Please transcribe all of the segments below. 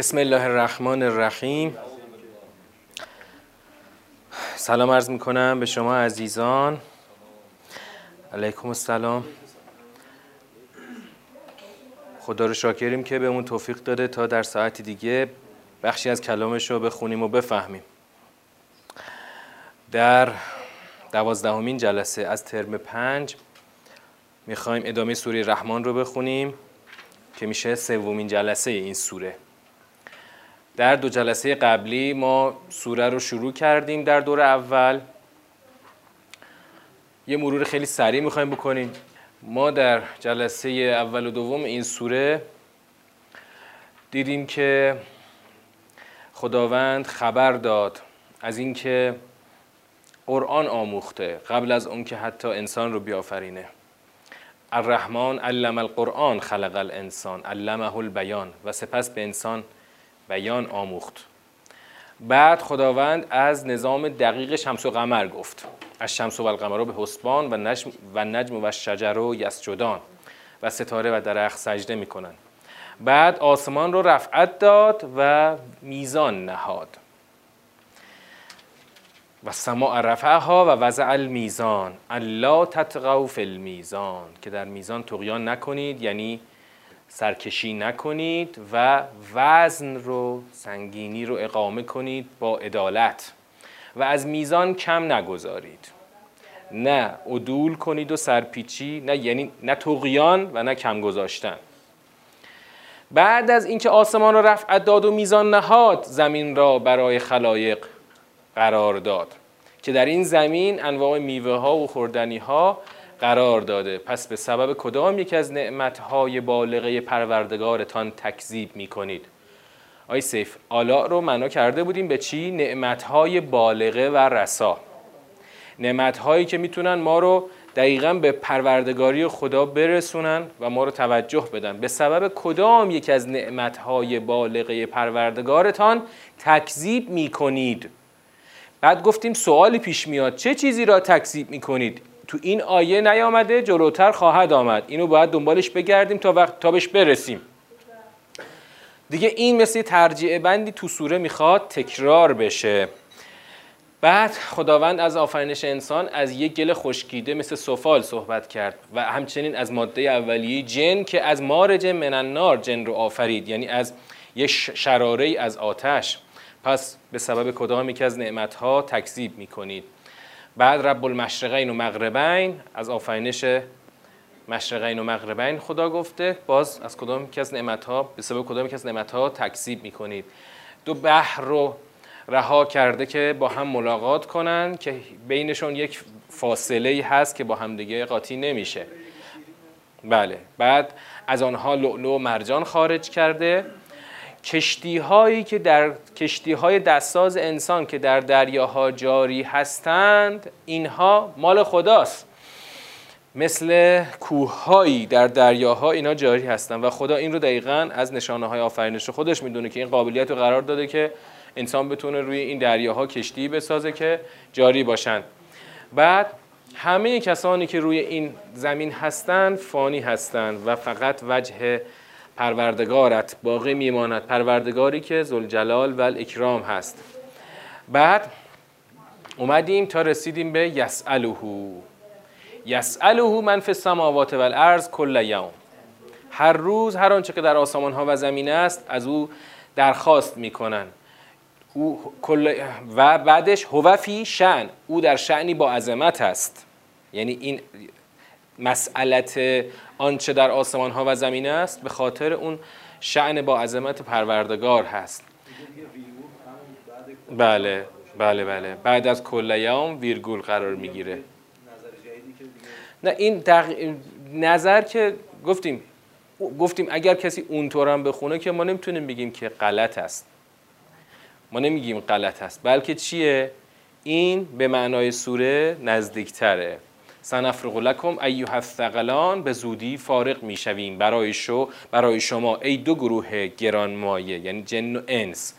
بسم الله الرحمن الرحیم. سلام عرض می‌کنم به شما عزیزان. علیکم السلام. خدا رو شاکریم که بهمون توفیق داده تا در ساعتی دیگه بخشی از کلامش رو بخونیم و بفهمیم. در دوازدهمین جلسه از ترم پنج می‌خوایم ادامه سوره رحمان رو بخونیم که میشه سومین جلسه این سوره. در دو جلسه قبلی ما سوره رو شروع کردیم در دور اول. یه مرور خیلی سریع می‌خوایم بکنیم. ما در جلسه اول و دوم این سوره دیدیم که خداوند خبر داد از اینکه قرآن آموخته قبل از اون که حتی انسان رو بیافرینه. الرحمن علم القرآن خلق الانسان علمه البیان. و سپس به انسان بیان آموخت. بعد خداوند از نظام دقیق شمس و قمر گفت. از شمس و القمر به حسبان و نجم و نجم و شجر و یسجدان و ستاره و درخت سجده می‌کنن. بعد آسمان رو رفعت داد و میزان نهاد. و سماع رفعها و وضع المیزان. الله تطغوا فی المیزان. که در میزان تقیان نکنید یعنی سرکشی نکنید و وزن رو سنگینی رو اقامه کنید با عدالت و از میزان کم نگذارید. نه عدول کنید و سرپیچی نه یعنی نه تقیان و نه کم گذاشتن. بعد از اینکه آسمان را رفعت داد و میزان نهاد زمین را برای خلایق قرار داد که در این زمین انواع میوه ها و خوردنی ها قرار داده. پس به سبب کدام یکی از نعمتهای بالغه پروردگارتان تکذیب می کنید آی سیف آلا رو معنا کرده بودیم به چی؟ نعمتهای بالغه و رسا. نعمتهایی که می‌تونن ما رو دقیقا به پروردگاری خدا برسونن و ما رو توجه بدن. به سبب کدام یکی از نعمتهای بالغه پروردگارتان تکذیب می کنید بعد گفتیم سوالی پیش میاد. چه چیزی را تکذیب می کنید تو این آیه نیامده جلوتر خواهد آمد. اینو باید دنبالش بگردیم تا وقت تا بهش برسیم. دیگه این مثل ترجیع بندی تو سوره می‌خواد تکرار بشه. بعد خداوند از آفرینش انسان از یک گل خشکیده مثل سفال صحبت کرد و همچنین از ماده اولیه جن که از مارج من النار جن رو آفرید یعنی از یک شراره از آتش. پس به سبب کدام یکی از نعمتها تکذیب می‌کنید؟ بعد رب المشرقین و مغربین از آفرینش مشرقین و مغربین خدا گفته. باز از کدام یکی از نعمتها به سبب کدام یکی از نعمتها تکذیب می‌کنید؟ دو بحر رو رها کرده که با هم ملاقات کنن که بینشون یک فاصله هست که با همدیگه قاطی نمیشه. بله. بعد از آنها لؤلؤ و مرجان خارج کرده. کشتی هایی که در کشتی های دستاز انسان که در دریاها جاری هستند اینها مال خداست. مثل کوههایی در دریاها اینا جاری هستند و خدا این رو دقیقا از نشانه های آفرینش خودش می‌دونه که این قابلیت رو قرار داده که انسان بتونه روی این دریاها کشتی بسازه که جاری باشند بعد همه کسانی که روی این زمین هستند فانی هستند و فقط وجه پروردگارت باقی میماند. پروردگاری که زلجلال و اکرام هست. بعد اومدیم تا رسیدیم به یسأله یسأله من فی السماوات والارض کل یوم. هر روز هر آنچه که در آسمان ها و زمین است از او درخواست می‌کنن. او و بعدش هو فی شن او در شعنی با عظمت است. یعنی این مسئلت آنچه در آسمان ها و زمین است به خاطر اون شعن با عظمت پروردگار هست. بله بله بله. بعد از کل یوم ویرگول قرار می‌گیره. نه این دق... نظر که گفتیم گفتیم اگر کسی اونطور هم بخونه که ما نمی‌تونیم بگیم که غلط است. ما نمیگیم غلط است بلکه چیه؟ این به معنای سوره نزدیکتره. سنفرغ لکم ایها الثقلان به زودی فارغ می‌شویم برای شو برای شما ای دو گروه گرانمایه یعنی جن و انس.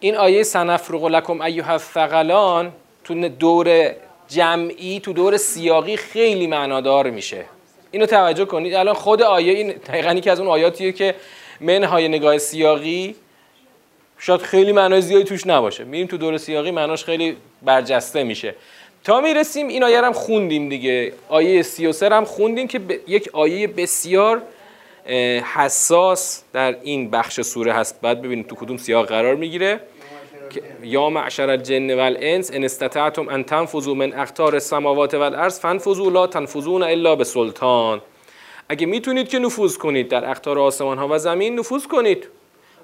این آیه سنفرغ لکم ایها الثقلان تو دور جمعی تو دور سیاقی خیلی معنادار میشه. اینو توجه کنید. الان خود آیه این دقیقا که از اون آیاتیه که منهای نگاه سیاقی شاید خیلی معنای زیادی توش نباشه. میریم تو دور سیاقی معناش خیلی برجسته میشه. تا می‌رسیم این آیه هم خوندیم دیگه. آیه 33 هم خوندیم که یک آیه بسیار حساس در این بخش سوره هست. بعد ببینیم تو کدوم سیاق قرار می‌گیره. یا معشر الجن والانس ان استطعتم ان تنفذوا من اقطار السماوات والارض فانفذوا لا تنفذون الا به سلطان اگه می‌تونید که نفوذ کنید در اقطار آسمان ها و زمین نفوذ کنید.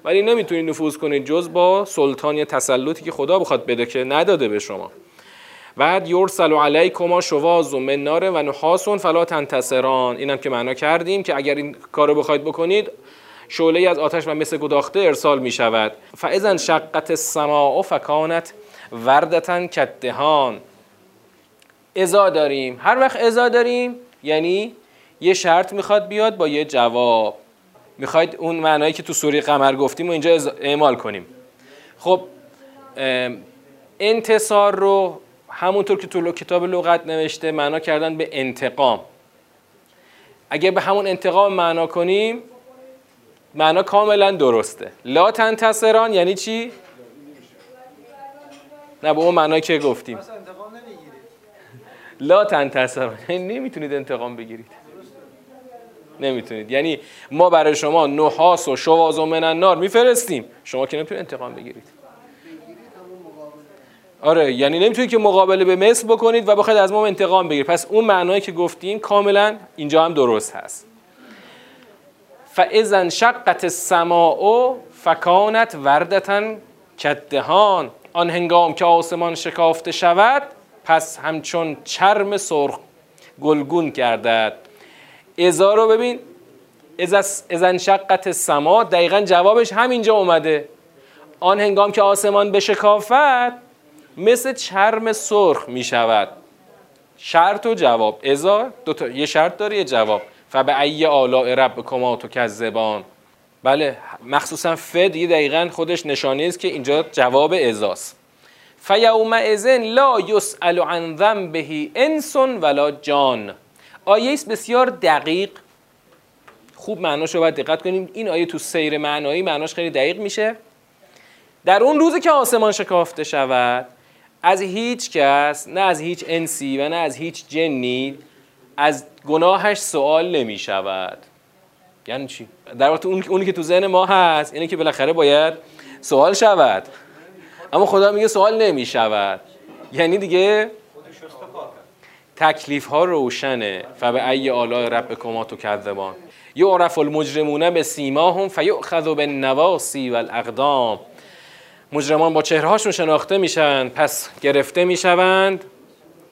ولی نمی‌تونید نفوذ کنید جز با سلطان یا تسلطی که خدا بخواد بده که نداده به شما. بعد یرسل علیکما شواظ من نار و نحاس فلا تنتصران. اینم که معنا کردیم که اگر این کارو بخواید بکنید شعله از آتش و مثل گداخته ارسال می شود فاذا شقت السماء فکانت وردتن کدهان ازا داریم. هر وقت ازا داریم یعنی یه شرط می‌خواد بیاد با یه جواب. می‌خواید اون معنایی که تو سوری قمر گفتیم و اینجا اعمال کنیم. خب انتصار رو همونطور که تو کتاب لغت نوشته معنا کردن به انتقام. اگه به همون انتقام معنا کنیم معنا کاملا درسته. لا تنتصران یعنی چی؟ نه به اون معنایی که گفتیم. لا تنتصران. یعنی نمی‌تونید انتقام بگیرید. نمی‌تونید. یعنی ما برای شما نحاس و شواز و منن نار میفرستیم. شما که نمی‌تونید انتقام بگیرید. آره یعنی نمی‌تونید که مقابله به مثل بکنید و بخواید از ما انتقام بگیرید. پس اون معنایی که گفتیم کاملا اینجا هم درست هست. فاذا شقت السماء فکانت وردتن کدهان آن هنگام که آسمان شکافته شود پس همچون چرم سرخ گلگون گردد. ازا رو ببین. ازن شقت سما دقیقا جوابش همینجا اومده. آن هنگام که آسمان بشکافد مثل چرم سرخ می شود شرط و جواب. ازا دو تا یه شرط داره یه جواب. فبه ای آلاء رب کما تو کذبان. بله مخصوصا فد یه دقیقا خودش نشانه است که اینجا جواب ازاست. فیوم ازن لا یسأل عن ذنبه انس ولا جان. آیه است بسیار دقیق. خوب معناش رو باید دقت کنیم. این آیه تو سیر معنایی معناش خیلی دقیق میشه. در اون روزی که آسمان شکافته شود از هیچ کس نه از هیچ انسی و نه از هیچ جنی از گناهش سوال نمی شود. یعنی چی؟ در واقع اون اونی که تو ذهن ما هست اینه که بالاخره باید سوال شود. اما خدا میگه سوال نمی شود. یعنی دیگه تکلیف ها روشنه. فبه ای آلاء رب کما تو کذبان یعرف المجرمون به سیماهم فیؤخذ بالنواسی والاقدام مجرمان با چهره هاشون شناخته میشن. پس گرفته می‌شوند.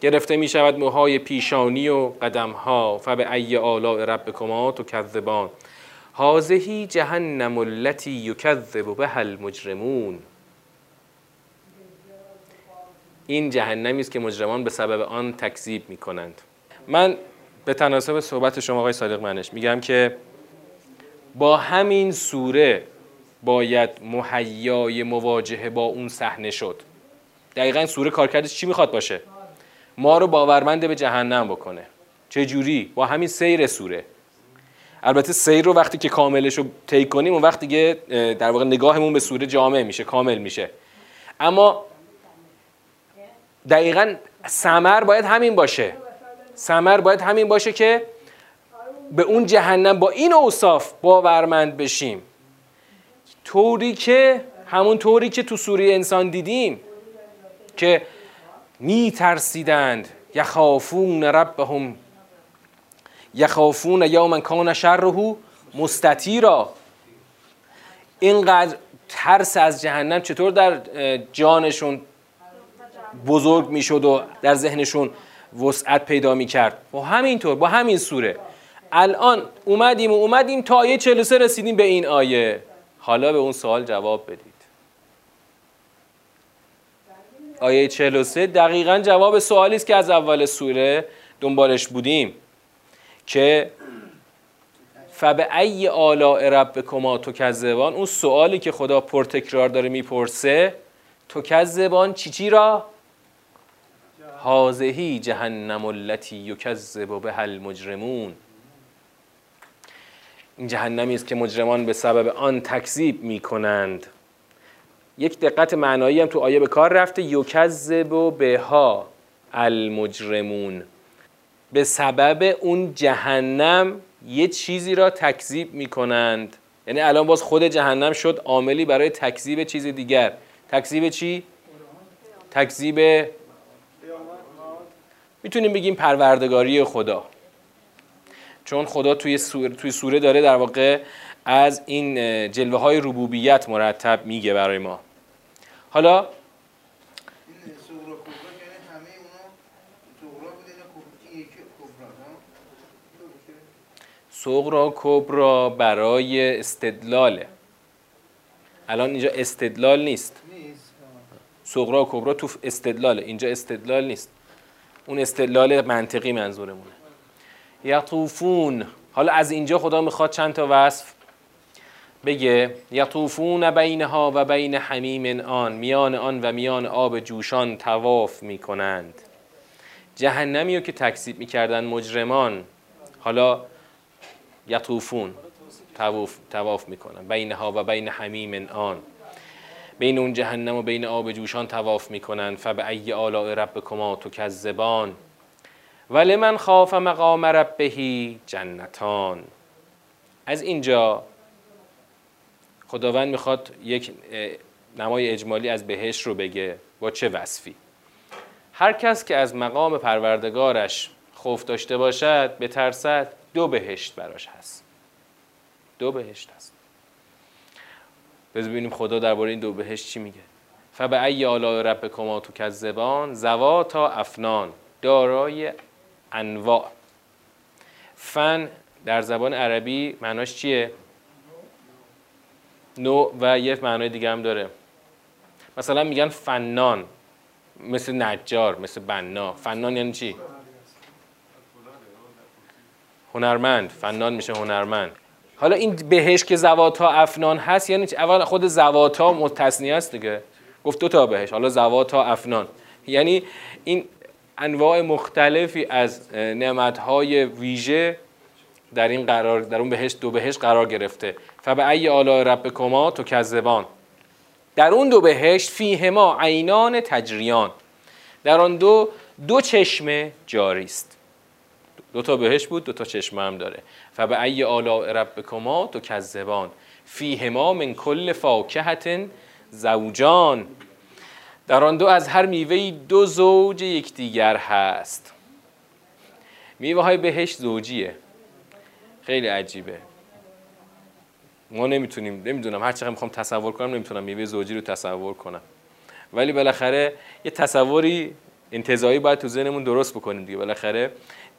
گرفته می شود موهای پیشانی و قدم ها فبه ای آلاء رب کما تو کذبان هازهی جهنم التي یکذب به المجرمون. این جهنمی است که مجرمان به سبب آن تکذیب می کنند من به تناسب صحبت شما آقای صادق منش میگم که با همین سوره باید مهیای مواجهه با اون صحنه شد. دقیقا سوره کارکردش چی می‌خواد باشه؟ ما رو باورمند به جهنم بکنه. چه جوری؟ با همین سیر سوره. البته سیر رو وقتی که کاملش رو طی کنیم اون وقت دیگه در واقع نگاهمون به سوره جامع میشه کامل میشه. اما دقیقا سمر باید همین باشه. سمر باید همین باشه که به اون جهنم با این اوصاف باورمند بشیم. طوری که همون طوری که تو سوره انسان دیدیم که می ترسیدند یخافون ربهم یخافون یوما کان شره مستطیرا. اینقدر ترس از جهنم چطور در جانشون بزرگ می‌شد و در ذهنشون وسعت پیدا می‌کرد؟ و همینطور با همین سوره. الان اومدیم و اومدیم تا آیه 43 رسیدیم به این آیه. حالا به اون سوال جواب بدید. آیه 43 دقیقا جواب سوالی است که از اول سوره دنبالش بودیم که فبه ای آلاء رب کما تو کذبان اون سوالی که خدا پرتکرار داره می‌پرسه تو کذبان چی چی را؟ حاضهی جهنم التي یکذب به المجرمون. این جهنمی است که مجرمان به سبب آن تکذیب می کنند یک دقت معنایی هم تو آیه به کار رفته یکذب و بها المجرمون. به سبب اون جهنم یه چیزی را تکذیب می‌کنند. یعنی الان باز خود جهنم شد عاملی برای تکذیب چیز دیگر. تکذیب چی؟ تکذیب می‌تونیم بگیم پروردگاری خدا. چون خدا توی سوره, توی سوره داره در واقع از این جلوه های ربوبیت مرتب میگه برای ما. حالا سغرا کبرا برای استدلاله. الان اینجا استدلال نیست. سغرا کبرا تو استدلاله. اینجا استدلال نیست. اون استدلال منطقی منظورمونه. یطوفون. حالا از اینجا خدا می‌خواد چند تا وصف بگه. یطوفون بینها و بین حمیم آن. میان آن و میان آب جوشان تواف می‌کنند. جهنمی رو که تکذیب می‌کردن مجرمان. حالا یطوفون تواف, تواف می‌کنن. بینها و بین حمیم آن. بین اون جهنم و بین آب جوشان تواف می‌کنن. فبعی آلاء ربکما تکذبان من خاف مقام ربهی جنتان. از اینجا خداوند می‌خواد یک نمای اجمالی از بهش رو بگه با چه وصفی. هر کس که از مقام پروردگارش خوف داشته باشد بترسد دو بهشت براش هست. دو بهشت هست. ببینیم خدا درباره این دو بهشت چی میگه. فبه ای آلاء ربکما تکذبان زواتا افنان دارای انواع. فن در زبان عربی معناش چیه؟ نوع و یه معنای دیگه هم داره. مثلا میگن فنان مثل نجار مثل بنا. فنان یعنی چی؟ هنرمند. فنان میشه هنرمند. حالا این بهش که زواتا افنان هست یعنی اول خود زواتا متصنی است دیگه. گفت دو تا بهش حالا زواتا افنان. یعنی این انواع مختلفی از نعمتهای ویژه در این قرار در اون بهش دو بهش قرار گرفته. فبعی آلاء ربکما تو کذبان. در اون دو بهشت فیهما عینان تجریان. در آن دو دو چشمه جاری است. دو تا بهش بود دو تا چشمه هم داره. فبعی آلاء ربکما تو کذبان. فیهما من کل فاکهت زوجان. در آن دو از هر میوه دو زوج یکدیگر هست. میوه های بهش زوجیه. خیلی عجیبه. ما نمی‌تونیم نمی‌دونم هر چقدر می‌خوام تصور کنم نمی‌تونم میوه زوجی رو تصور کنم. ولی بالاخره یه تصوری انتظایی باید تو ذهنمون درست بکنیم دیگه. بالاخره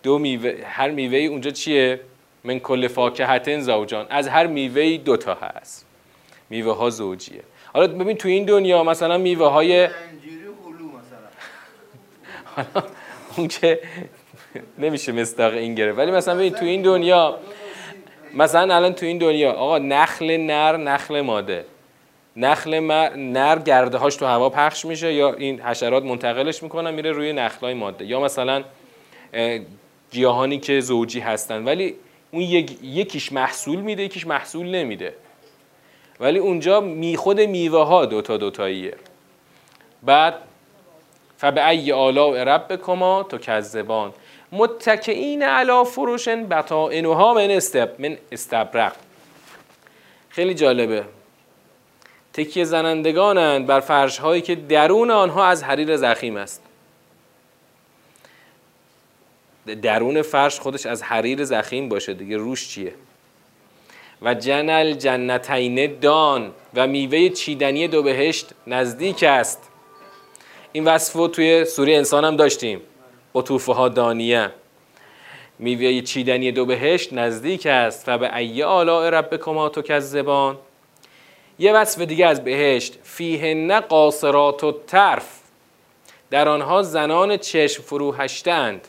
دو میوه هر میوه اونجا چیه؟ من کل فاکهتن زوجان. از هر میوه دو تا هست. میوه ها زوجیه. حالا ببین تو این دنیا مثلا میوه های اون که نمیشه مستاق این گرفت. ولی مثلا ببین تو این دنیا مثلا الان تو این دنیا آقا نخل نر نخل ماده. نخل نر گرده هاش تو هوا پخش میشه یا این حشرات منتقلش می‌کنن میره روی نخل ماده. یا مثلا گیاهانی که زوجی هستن. ولی اون یکیش محصول میده یکیش محصول نمیده. ولی اونجا می خود میوه ها دوتا دوتاییه. بعد فبعی آلاء ربکما تو کذبان متکئین علی فروشن بطائنها من استب من استبرق. خیلی جالبه. تکیه زنندگانند بر فرش هایی که درون آنها از حریر زخیم است. درون فرش خودش از حریر زخیم باشه دیگه روش چیه؟ و جنل جنتین دان و میوه چیدنی دو بهشت نزدیک است. این وصف توی سوره انسان هم داشتیم. قطوفه ها دانیه. میوه چیدنی دو بهشت نزدیک است و به ای آلاء ربکما تکذبان. یه وصف دیگه از بهشت. فیهن قاصرات و طرف در آنها زنان چشم فرو هشتند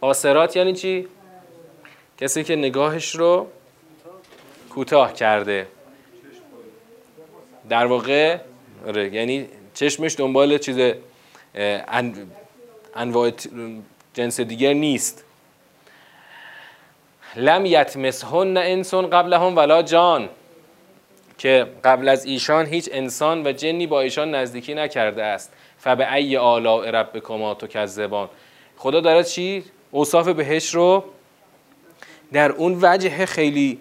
قاصرات یعنی چی؟ کسی که نگاهش رو کوتاه کرده. در واقع آره یعنی چشمش دنبال چیز انواع جنس دیگر نیست. لم یتمسهن انسون قبلهم ولا جان که قبل از ایشان هیچ انسان و جنی با ایشان نزدیکی نکرده است. فبه ای آلاء ربکما تکذبان. خدا داره چی؟ اوصاف بهش رو در اون وجه خیلی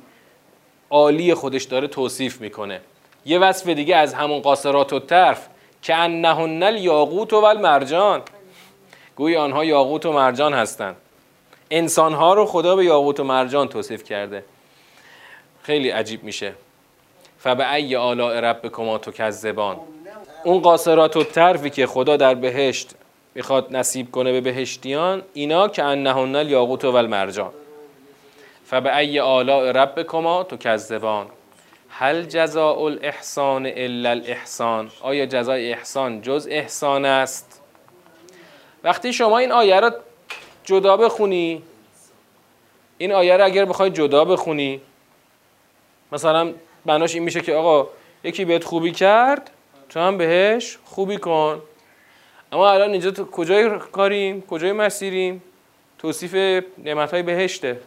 عالی خودش داره توصیف می‌کنه. یه وصف دیگه از همون قاصرات و طرف که انهن الیاقوت و المرجان گوی آنها یاقوت و مرجان هستند. انسانها رو خدا به یاقوت و مرجان توصیف کرده. خیلی عجیب میشه. فبه ای آلاء ربکما تکذبان. اون قاصرات و طرفی که خدا در بهشت می‌خواد نصیب کنه به بهشتیان اینا که انهن الیاقوت و المرجان فبه ای آلاء ربکما تکذبان هل جزاء الاحسان الا الاحسان. آیا جزای احسان جز احسان است؟ وقتی شما این آیه را جدا بخونی این آیه را اگر بخوای جدا بخونی مثلا بناش این میشه که آقا یکی بهت خوبی کرد تو هم بهش خوبی کن. اما الان اینجا تو کجای کاریم؟ کجای مسیریم؟ توصیف نعمت های بهشته.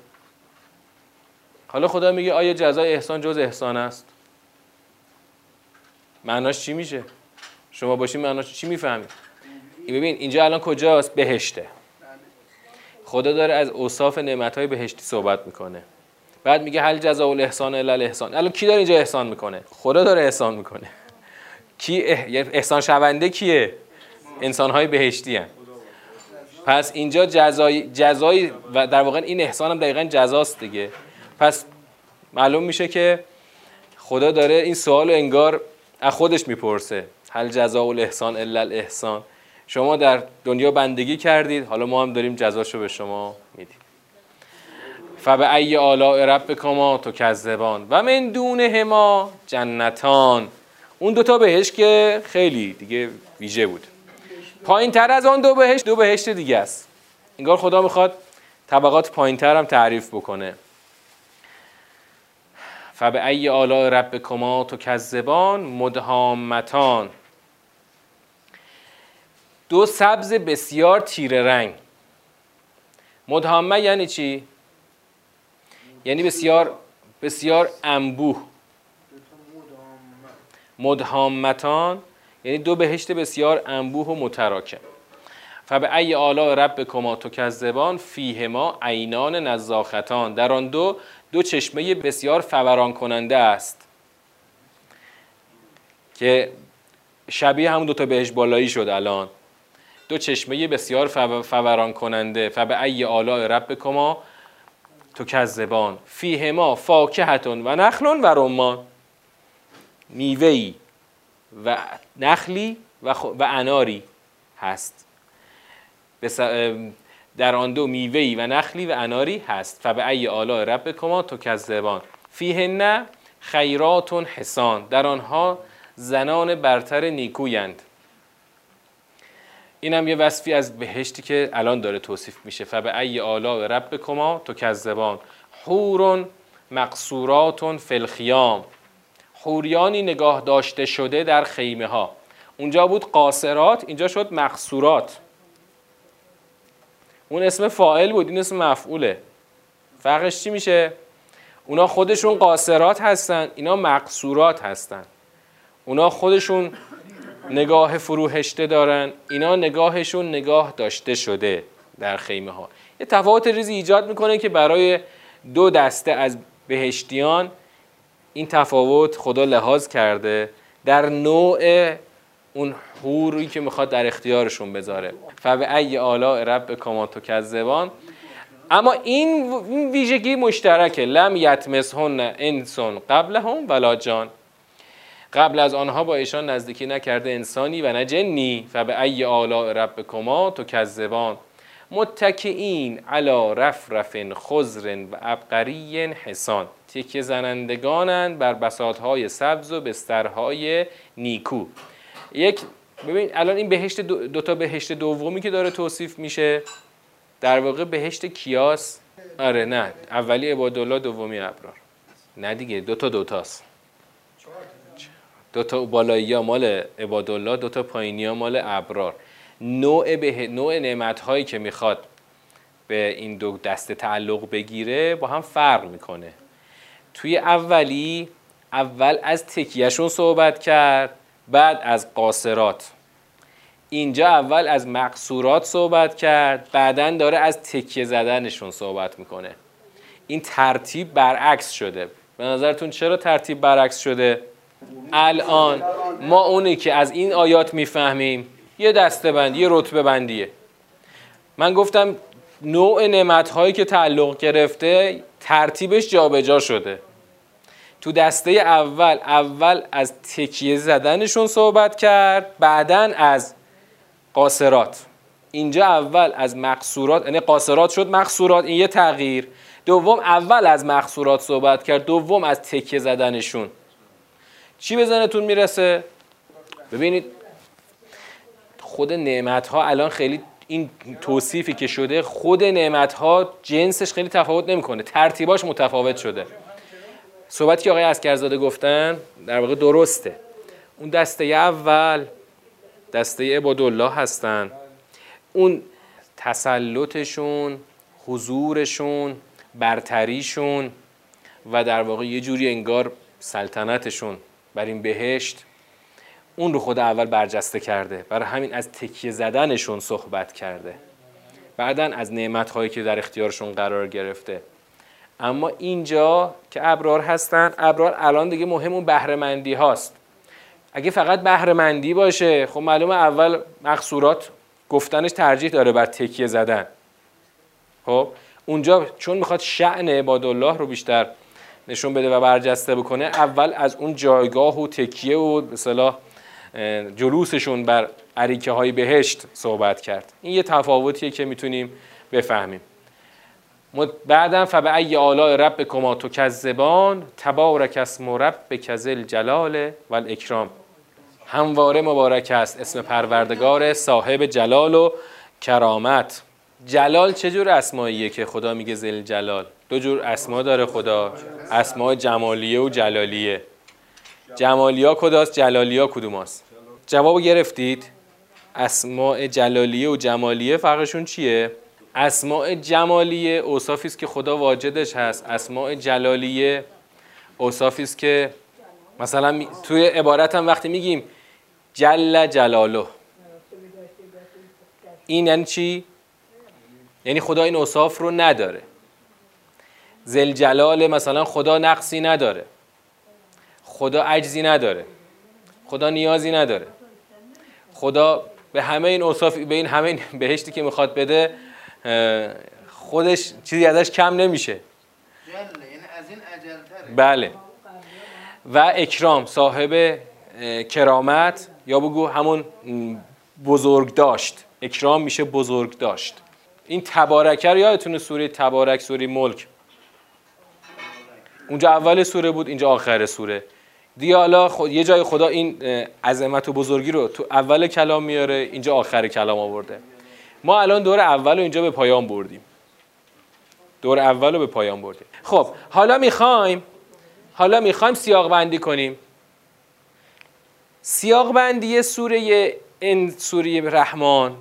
حالا خدا میگه آیا جزای احسان جز احسان است؟ معناش چی میشه؟ شما باشین معناش چی می‌فهمید؟ ببین اینجا الان کجاست؟ بهشته. خدا داره از اوصاف نعمت های بهشتی صحبت می‌کنه. بعد میگه هل جزاء الاحسان الا الاحسان. الان کی داره اینجا احسان می‌کنه؟ خدا داره احسان می‌کنه. کی احسان شونده کیه؟ انسان های بهشتی هن. پس اینجا جزای جزای و در واقع این احسان هم دقیقا جزاست دیگه. پس معلوم میشه که خدا داره این سوال انگار از خودش می‌پرسه. هل جزاء الاحسان الا الاحسان. شما در دنیا بندگی کردید حالا ما هم داریم جزاشو به شما میدیم. فبه ای آلاء ربکما تکذبان. و من دونهما جنتان. اون دوتا بهشت که خیلی دیگه ویژه بود. پایین تر از آن دو بهشت دو بهشت دیگه است. انگار خدا می‌خواد طبقات پایین تر هم تعریف بکنه. فبه ای آلاء ربکما تکذبان مدهامتان. دو سبز بسیار تیره رنگ. مدهامه یعنی چی؟ یعنی بسیار بسیار انبوه. مدهامتان یعنی دو بهشت بسیار انبوه و متراکم. فبه ای آلاء رب کما تکذبان فیهما عینان نزاختان. در آن دو دو چشمه بسیار فوران کننده است که شبیه همون دوتا بهش بالایی شد الان. دو چشمه بسیار فوران کننده فبه ای آلاء رب کما تکذبان. فیهما فاکهتون و نخلون و رمان. میوهی و نخلی و, و اناری هست. در آن دو میوهی و نخلی و اناری هست. فبه ای آلاء رب کما تکذبان. فیهن خیرات حسان. در آنها زنان برتر نیکویند. این هم یه وصفی از بهشتی که الان داره توصیف میشه. فبه ای آلاء رب کما تکذبان حور مقصورات فلخیام حوریانی نگاه داشته شده در خیمه ها اونجا بود قاصرات اینجا شد مقصورات. اون اسم فائل بود این اسم مفعوله. فرقش چی میشه؟ اونا خودشون قاصرات هستن اینا مقصورات هستن. اونا خودشون نگاه فروهشته دارن اینا نگاهشون نگاه داشته شده در خیمه ها یه تفاوت ریزی ایجاد می‌کنه که برای دو دسته از بهشتیان این تفاوت خدا لحاظ کرده. در نوع اون حوری که می‌خواد در اختیارشون بذاره. فبه ای آلاء رب کاماتو کذبان. اما این ویژگی مشترکه. لم یتمسهن انسان قبلهم ولا جان. قبل از آنها با ایشان نزدیکی نکرده انسانی و نه جنی. فبه ای آلاء رب کما تو کذبان. متکئین علا رفرف خزر و ابقری حسان تکیه زنندگانند بر بساطهای سبز و بسترهای نیکو. یک ببین الان این بهشت دو, تا بهشت دومی که داره توصیف میشه در واقع بهشت کیاس؟ آره نه. اولی عبادالله دومی ابرار. نه دیگه دو تا دوتاست. دو تا بالایی ها مال عبادالله دو تا پایینی ها مال ابرار. نوع, به... نوع نعمت هایی که می‌خواد به این دو دسته تعلق بگیره با هم فرق می‌کنه. توی اولی اول از تکیهشون صحبت کرد. بعد از قاصرات. اینجا اول از مقصورات صحبت کرد بعدا داره از تکیه زدنشون صحبت می‌کنه. این ترتیب برعکس شده. به نظرتون چرا ترتیب برعکس شده؟ الان. ما اونی که از این آیات می‌فهمیم یه دسته بندی یه رتبه بندیه. من گفتم نوع نعمت هایی که تعلق گرفته ترتیبش جابجا شده. تو دسته اول اول از تکیه زدنشون صحبت کرد بعدا از قاصرات. اینجا اول از مقصورات یعنی قاصرات شد مقصورات این یه تغییر. دوم اول از مقصورات صحبت کرد دوم از تکیه زدنشون. چی به ذهنتون می‌رسه؟ ببینید خود نعمت ها الان خیلی این توصیفی که شده خود نعمت ها جنسش خیلی تفاوت نمی‌کنه ترتیباش متفاوت شده. صحبتی که آقای اسکرزاده گفتن در واقع درسته. اون دسته اول دسته عبادالله هستن. اون تسلطشون حضورشون برتریشون و در واقع یه جوری انگار سلطنتشون بر این بهشت اون رو خود اول برجسته کرده. برای همین از تکیه زدنشون صحبت کرده. بعدا از نعمت هایی که در اختیارشون قرار گرفته. اما اینجا که ابرار هستن ابرار الان دیگه مهم اون بهرهمندی هاست. اگه فقط بهرهمندی باشه خب معلومه اول مقصورات گفتنش ترجیح داره بر تکیه زدن. خب اونجا چون می‌خواد شعن عبادالله رو بیشتر نشون بده و برجسته بکنه اول از اون جایگاه و تکیه و مثلا جلوسشون بر عریکه های بهشت صحبت کرد. این یه تفاوتیه که می‌تونیم بفهمیم. بعدم فبه ای آلاء رب کما تو کذبان تبارک اسم رب کزل جلال و الاکرام همواره مبارک است اسم پروردگار صاحب جلال و کرامت. جلال چه جور اسماییه که خدا میگه زل جلال دو جور اسما داره خدا اسماء جمالیه و جلالیه. جمالیا کداست؟ جلالیا کدوماست جواب گرفتید. اسماء جلالیه و جمالیه فرقشون چیه؟ اسماء جمالیه اوصافی است که خدا واجدش هست. اسماء جلالیه اوصافی است که مثلا توی عبارت هم وقتی میگیم جل جلاله. این یعنی چی؟ یعنی خدا این اوصاف رو نداره. زل جلال مثلا خدا نقصی نداره. خدا عجزی نداره. خدا نیازی نداره. خدا به همه این اوصاف به این همه این بهشتی که می‌خواد بده خودش چیزی ازش کم نمیشه. یعنی بله. و اکرام صاحب کرامت یا بگو همون بزرگ داشت. اکرام میشه بزرگ داشت. این تبارکه رو یادتونه سوره تبارک سوره ملک؟ اونجا اول سوره بود اینجا آخر سوره. دیگه حالا خود یه جای خدا این عظمت و بزرگی رو تو اول کلام میاره اینجا آخر کلام آورده. ما الان دور اول رو اینجا به پایان بردیم. دور اول رو به پایان بردیم. خب حالا می‌خوایم حالا می‌خوایم سیاق بندی کنیم. سیاق بندی سوره این سوره رحمان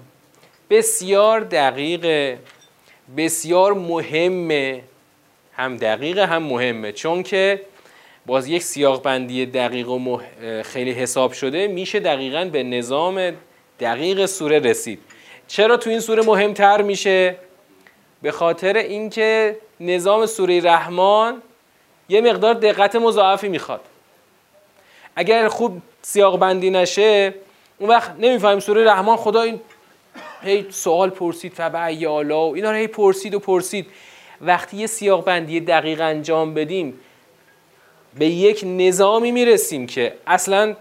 بسیار دقیقه بسیار مهمه. هم دقیقه هم مهمه. چون که باز یک سیاق بندی دقیق و خیلی حساب شده میشه دقیقا به نظام دقیق سوره رسید. چرا تو این سوره مهمتر میشه؟ به خاطر اینکه نظام سوره رحمان یه مقدار دقت مضاعفی می‌خواد. اگر خوب سیاق بندی نشه اون وقت نمی‌فهمیم سوره رحمان خدا این هی سوال پرسید فبعی آلا؟ و اینا رو هی پرسید و پرسید. وقتی یه سیاق بندی دقیق انجام بدیم به یک نظامی می‌رسیم که اصلا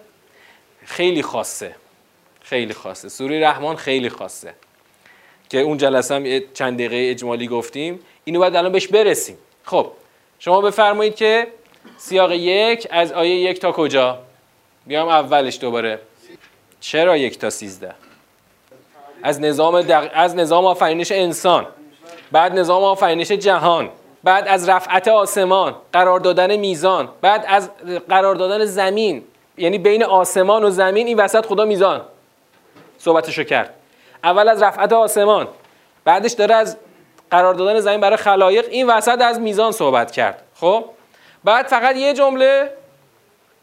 خیلی خاصه. خیلی خاصه. سوره رحمان خیلی خاصه. که اون جلسه هم چند دقیقه اجمالی گفتیم. اینو باید الان بهش برسیم. خب شما بفرمایید که سیاق یک از آیه یک تا کجا؟ بیام اولش دوباره. چرا یک تا سیزده؟ از نظام, دق... از نظام آفرینش انسان بعد نظام آفرینش جهان بعد از رفعت آسمان قرار دادن میزان بعد از قرار دادن زمین. یعنی بین آسمان و زمین این وسط خدا میزان. صحبتشو کرد. اول از رفعت آسمان بعدش داره از قرار دادن زمین برای خلایق این وسط از میزان صحبت کرد. خب؟ بعد فقط یه جمله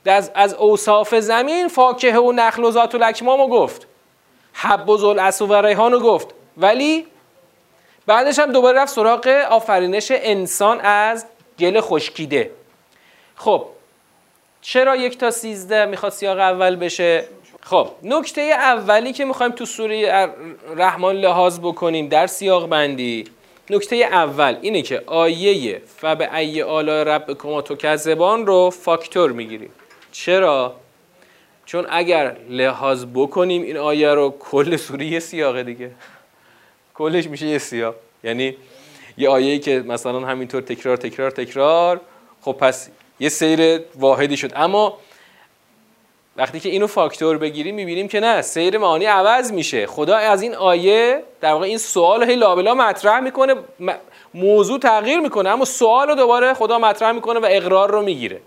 از, از اوصاف زمین فاکهه و نخل و ذات و لکمامو گفت. حب و زلعس و ریحانو گفت. ولی بعدش هم دوباره رفت سراغ آفرینش انسان از گل خشکیده. خب چرا یک تا سیزده می‌خواد سیاق اول بشه؟ خب نکته اولی که می‌خوایم تو سوره رحمان لحاظ بکنیم در سیاق بندی نکته اول اینه که آیه فب ای آلا رب کما تو کذبان رو فاکتور می‌گیریم. چرا؟ چون اگر لحاظ بکنیم این آیه رو کل سوره یه سیاقه دیگه. کلش میشه یه سیاق. یعنی یه آیه‌ای که مثلا همینطور تکرار تکرار تکرار خب پس یه سیر واحدی شد. اما وقتی که اینو فاکتور بگیریم می‌بینیم که نه سیر معانی عوض میشه. خدا از این آیه در واقع این سوال هی لابلا مطرح می‌کنه موضوع تغییر می‌کنه اما سوال رو دوباره خدا مطرح می‌کنه و اقرار رو می‌گیره.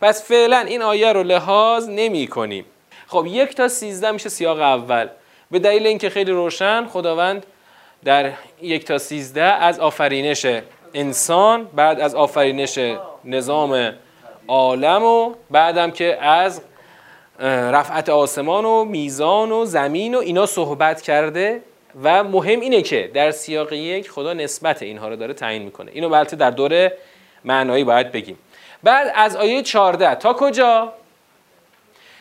پس فعلا این آیه رو لحاظ نمی کنیم خب یک تا سیزده میشه سیاق اول. به دلیل اینکه خیلی روشن خداوند در یک تا سیزده از آفرینش انسان بعد از آفرینش نظام عالم و بعدم که از رفعت آسمان و میزان و زمین و اینا صحبت کرده و مهم اینه که در سیاق یک خدا نسبت اینها رو داره تعیین می‌کنه. اینو البته در دور معنایی باید بگیم. بعد از آیه 14 تا کجا؟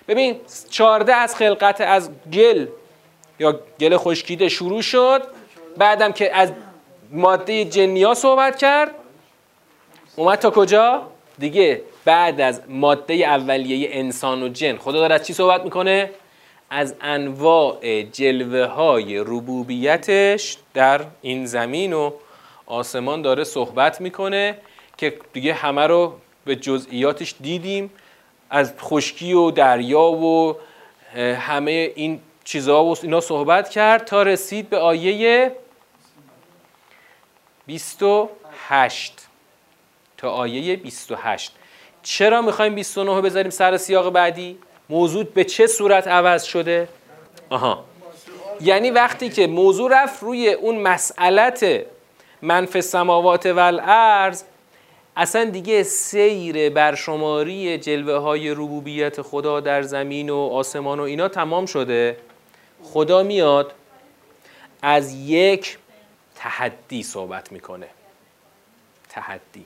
ببین 14 از خلقت از گل یا گل خشکیده شروع شد. بعدم که از ماده جنیا صحبت کرد. اومد تا کجا؟ دیگه بعد از ماده اولیه انسان و جن خدا داره از چی صحبت می‌کنه؟ از انواع جلوه های ربوبیتش در این زمین و آسمان داره صحبت می‌کنه که دیگه همه رو به جزئیاتش دیدیم از خشکی و دریا و همه این چیزها و اینا صحبت کرد تا رسید به آیه 28 تا آیه 28 چرا می‌خوایم 29 بذاریم سر سیاق بعدی؟ موضوع به چه صورت عوض شده؟ آها. یعنی وقتی که موضوع رفت روی اون مسئلت منف سماوات و الارض اصلا دیگه سیر برشماری جلوه های ربوبیت خدا در زمین و آسمان و اینا تمام شده. خدا میاد از یک تحدی صحبت می‌کنه. تحدی.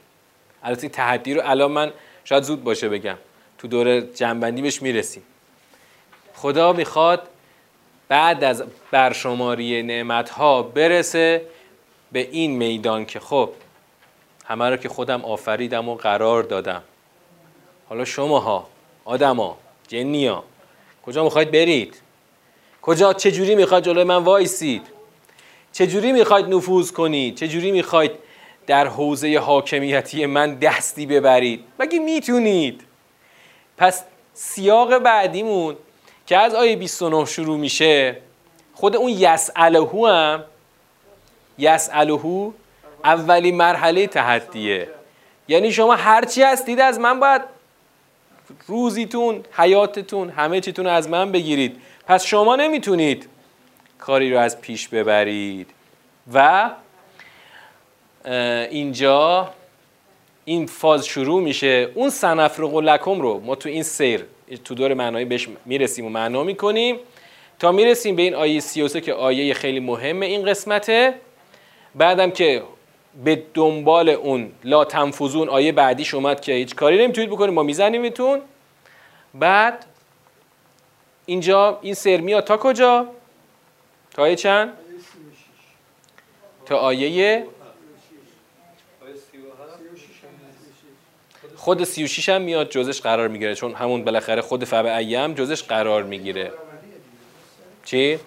البته تحدی رو الان من شاید زود باشه بگم. تو دور جنبندی بهش می‌رسیم. خدا می‌خواد بعد از برشماری نعمت ها برسه به این میدان که خب همه رو که خودم آفریدم و قرار دادم. حالا شماها آدما جنیا کجا می‌خواید برید؟ کجا؟ چجوری می‌خواید جلوی من وایسید؟ چجوری می‌خواید نفوذ کنید؟ چجوری می‌خواید در حوزه حاکمیتی من دستی ببرید. مگه می‌تونید؟ پس سیاق بعدیمون که از آیه 29 شروع میشه خود اون یسالهو هم یسالهو اولین مرحله تحدیه. یعنی شما هرچی هستید از من باید روزیتون حیاتتون همه چیتون از من بگیرید. پس شما نمی‌تونید کاری رو از پیش ببرید. و اینجا این فاز شروع میشه. اون سنفرق لکم رو ما تو این سیر تو دور معنایی بهش می‌رسیم و معنا می‌کنیم. تا می‌رسیم به این آیه 33 که آیه خیلی مهمه این قسمته بعدم که به دنبال اون لا تنفوزون آیه بعدیش اومد که هیچ کاری نمی‌تونید بکنید ما میزنیمتون. بعد اینجا این سر میاد تا کجا؟ تا آیه چند؟ تا آیه خود 36 هم میاد جزش قرار می‌گیره. چون همون بالاخره خود فبع ایام جزش قرار می‌گیره. چی؟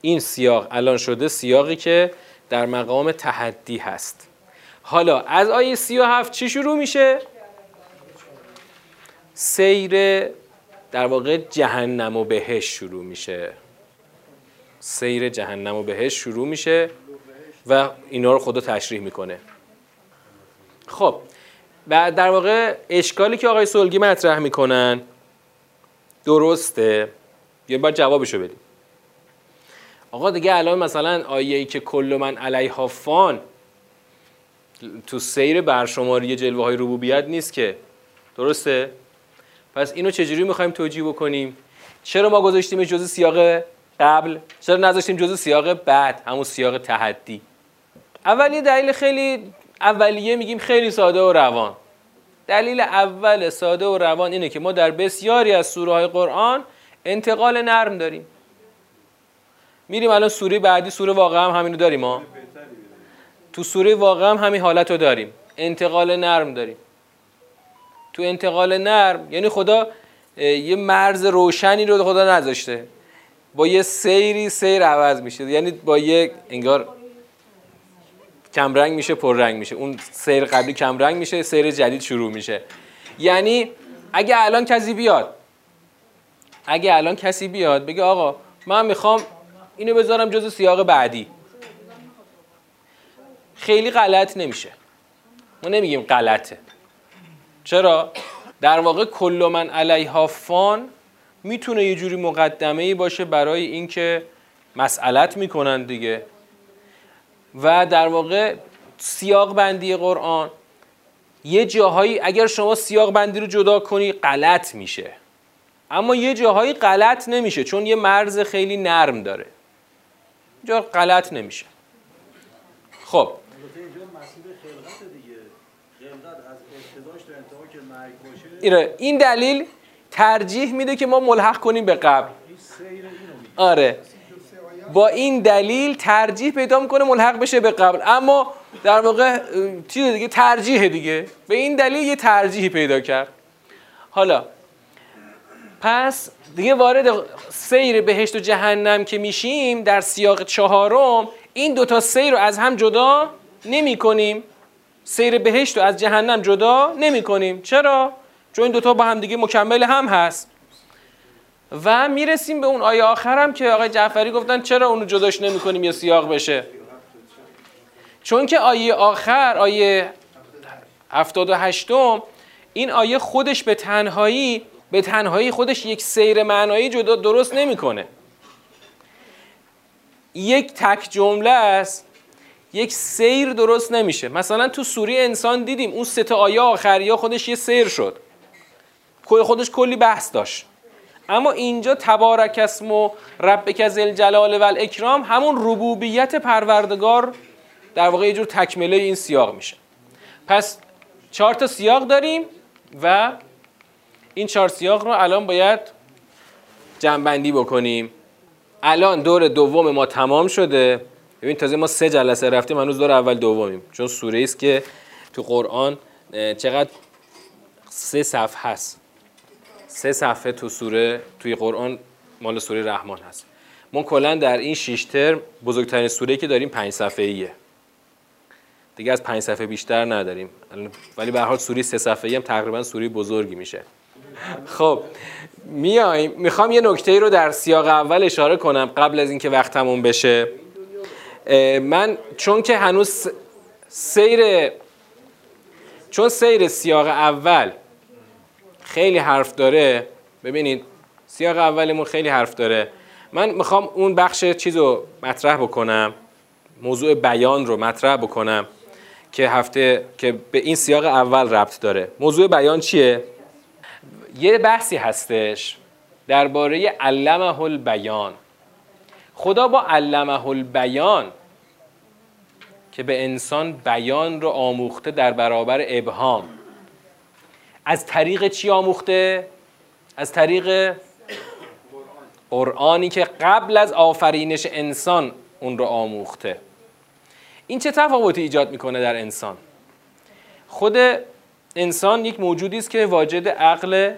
این سیاق الان شده سیاقی که در مقام تحدی هست. حالا از آیه 37 چی شروع میشه؟ سیر در واقع جهنم و بهش شروع میشه. سیر جهنم و بهش شروع میشه و اینا رو خدا تشریح می‌کنه. خب و در واقع اشکالی که آقای سلگی مطرح می‌کنن درسته؟ یه باید جوابشو بدیم. آقا دیگه الان مثلا آیه ای که کل من علیها فان تو سیر برشماری جلوه های ربوبیت نیست که. درسته؟ پس اینو چجوری می‌خوایم توجیه بکنیم؟ چرا ما گذاشتیم جزء سیاق قبل؟ چرا نذاشتیم جزء سیاق بعد؟ همون سیاق تحدی. اولی دلیل خیلی اولیه میگیم خیلی ساده و روان. دلیل اول ساده و روان اینه که ما در بسیاری از سوره های قرآن انتقال نرم داریم. میریم الان سوره بعدی سوره واقعا هم همینو داریم ما تو سوره واقعا هم همین حالت داریم. انتقال نرم داریم. تو انتقال نرم یعنی خدا یه مرز روشنی رو خدا نذاشته. با یه سیری سیر عوض میشه. یعنی با یه انگار کمرنگ میشه پررنگ میشه. اون سیر قبلی کمرنگ میشه سیر جدید شروع میشه. یعنی اگه الان کسی بیاد اگه الان کسی بیاد بگه آقا من می‌خوام اینو بذارم جز سیاق بعدی. خیلی غلط نمیشه. ما نمیگیم غلطه. چرا؟ در واقع کل من علیها فان می‌تونه یه جوری مقدمه ای باشه برای اینکه مسئلت می‌کنن دیگه. و در واقع سیاق بندی قرآن یه جاهایی اگر شما سیاق بندی رو جدا کنی غلط میشه. اما یه جاهایی غلط نمیشه چون یه مرز خیلی نرم داره. جا غلط نمیشه. خب. این دلیل ترجیح میده که ما ملحق کنیم به قبل. آره. با این دلیل ترجیح پیدا می‌کنه ملحق بشه به قبل. اما در واقع چیز دیگه ترجیح دیگه. به این دلیل یه ترجیحی پیدا کرد. حالا پس دیگه وارد سیر بهشت و جهنم که میشیم در سیاق چهارم این دوتا سیر رو از هم جدا نمی کنیم سیر بهشت رو از جهنم جدا نمی کنیم چرا؟ چون این دوتا با هم دیگه مکمل هم هست. و می‌رسیم به اون آیه آخرم که آقای جعفری گفتن چرا اونو جداش نمی کنیم یا سیاق بشه؟ چون که آیه آخر آیه 78 این آیه خودش به تنهایی به تنهایی خودش یک سیر معنایی جدا درست نمی‌کنه. یک تک جمله است یک سیر درست نمیشه. مثلا تو سوره انسان دیدیم اون سه تا آیه آخریا خودش یه سیر شد. خودش کلی بحث داشت. اما اینجا تبارک اسم و ربک ذل جلال و الاکرام همون ربوبیت پروردگار در واقع یه جور تکمله این سیاق میشه. پس چهار تا سیاق داریم و این چهار سیاق رو الان باید جنبندی بکنیم. الان دور دوم ما تمام شده. ببین تازه ما سه جلسه رفتیم هنوز دور اول دومیم. چون سوره است که تو قرآن چقدر سه صفحه هست. سه صفحه تو سوره توی قرآن مال سوره رحمان هست. ما کلا در این شش ترم بزرگترین سوره که داریم پنج صفحه ایه دیگه از پنج صفحه بیشتر نداریم. ولی به هر حال سوره سه صفحه هم تقریبا سوره بزرگی میشه. خب میایم. می‌خوام یه نکته رو در سیاق اول اشاره کنم قبل از اینکه وقت تموم بشه. من چون که هنوز سیر چون سیر سیاق اول خیلی حرف داره. ببینید سیاق اولمون خیلی حرف داره. من می‌خوام اون بخش چیز رو مطرح بکنم موضوع بیان رو مطرح بکنم که هفته که به این سیاق اول ربط داره. موضوع بیان چیه؟ یه بحثی هستش درباره علمه البیان. خدا با علمه البیان که به انسان بیان رو آموخته در برابر ابهام. از طریق چی آموخته؟ از طریق قرآنی که قبل از آفرینش انسان اون رو آموخته این چه تفاوتی ایجاد می‌کنه در انسان خود انسان یک موجودی است که واجد عقل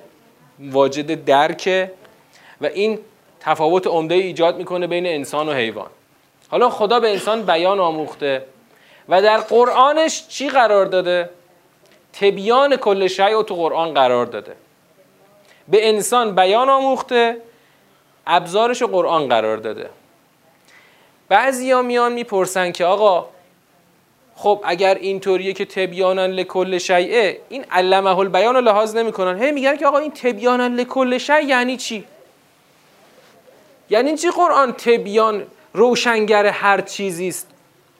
واجد درک و این تفاوت عمده ایجاد می‌کنه بین انسان و حیوان حالا خدا به انسان بیان آموخته و در قرآنش چی قرار داده؟ تبیان کل شیء تو قرآن قرار داده. به انسان بیان آموخته ابزارش قرآن قرار داده. بعضی ها میان می‌پرسن که آقا خب اگر اینطوریه که تبیانن لکل شیعه این علمه البیان رو لحاظ نمی‌کنن. هی میگن که آقا این تبیانن لکل شیء یعنی چی؟ یعنی چی قرآن تبیان روشنگر هر چیزی است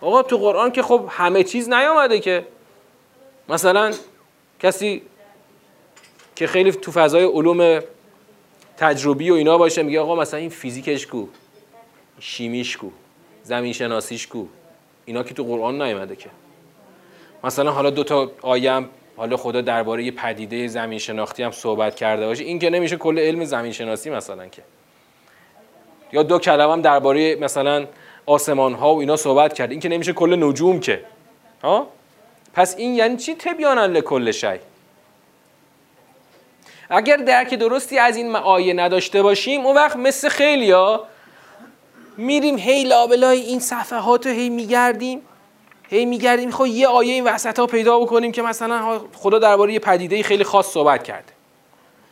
آقا تو قرآن که خب همه چیز نیامده که. مثلا کسی که خیلی تو فضای علوم تجربی و اینا باشه میگه آقا مثلا این فیزیکش کو شیمیش کو زمین شناسیش کو اینا که تو قرآن نیامده که. مثلا حالا دو تا آیم حالا خدا درباره یه پدیده زمین شناختی هم صحبت کرده باشه این که نمیشه کل علم زمین شناسی مثلا که. یا دو کلمه هم درباره مثلا آسمان ها و اینا صحبت کرد این که نمیشه کل نجوم که. ها؟ پس این یعنی چی تبیانا لکل شی؟ اگر درک درستی از این آیه نداشته باشیم اون وقت مثل خیلیا میریم هی لابلای این صفحات رو هی میگردیم هی میگردیم خب یه آیه این وسط ها پیدا بکنیم که مثلا خدا درباره یه پدیده خیلی خاص صحبت کرده.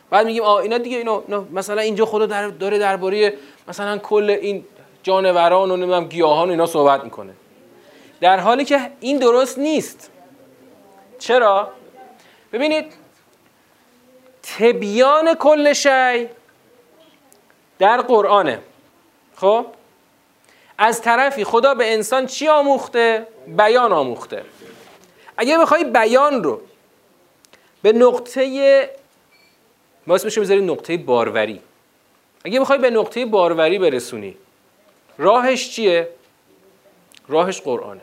بعد میگیم آ اینا دیگه اینا, مثلا اینجا خدا داره درباره مثلا کل این جانوران و نمی‌دونم گیاهان و اینا صحبت می‌کنه. در حالی که این درست نیست. چرا؟ ببینید تبیان کل شی در قرآنه. خب؟ از طرفی خدا به انسان چی آموخته؟ بیان آموخته. اگه بخوای بیان رو به نقطه ما اسمش بذاری نقطه باروری. اگه بخوای به نقطه باروری برسونی راهش چیه؟ راهش قرآنه.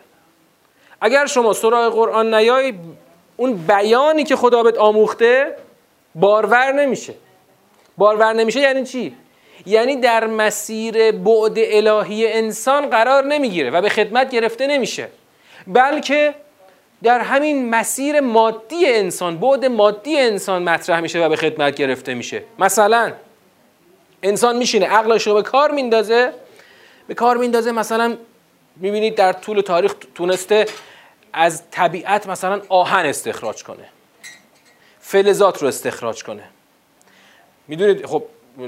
اگر شما سراغ قرآن نیای اون بیانی که خدا بهت آموخته بارور نمیشه. بارور نمیشه یعنی چی؟ یعنی در مسیر بعد الهی انسان قرار نمی‌گیره و به خدمت گرفته نمیشه. بلکه در همین مسیر مادی انسان بعد مادی انسان مطرح میشه و به خدمت گرفته میشه. مثلا انسان میشینه عقلش رو به کار میندازه. به کار میندازه مثلا می‌بینید در طول تاریخ تونسته از طبیعت مثلا آهن استخراج کنه. فلزات رو استخراج کنه. می‌دونید؟ خب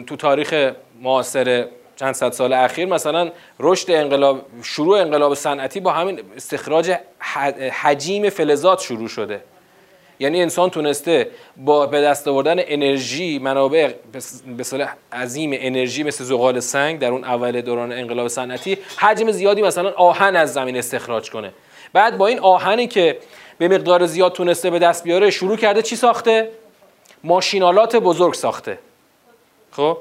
تو تاریخ معاصر چند صد سال اخیر مثلا رشد انقلاب شروع انقلاب صنعتی با همین استخراج حجیم فلزات شروع شده. یعنی انسان تونسته با به دست آوردن انرژی منابع به صلاح عظیم انرژی مثل زغال سنگ در اون اول دوران انقلاب صنعتی حجم زیادی مثلا آهن از زمین استخراج کنه. بعد با این آهنی که به مقدار زیاد تونسته به دست بیاره شروع کرده چی ساخته؟ ماشینالات بزرگ ساخته. خب؟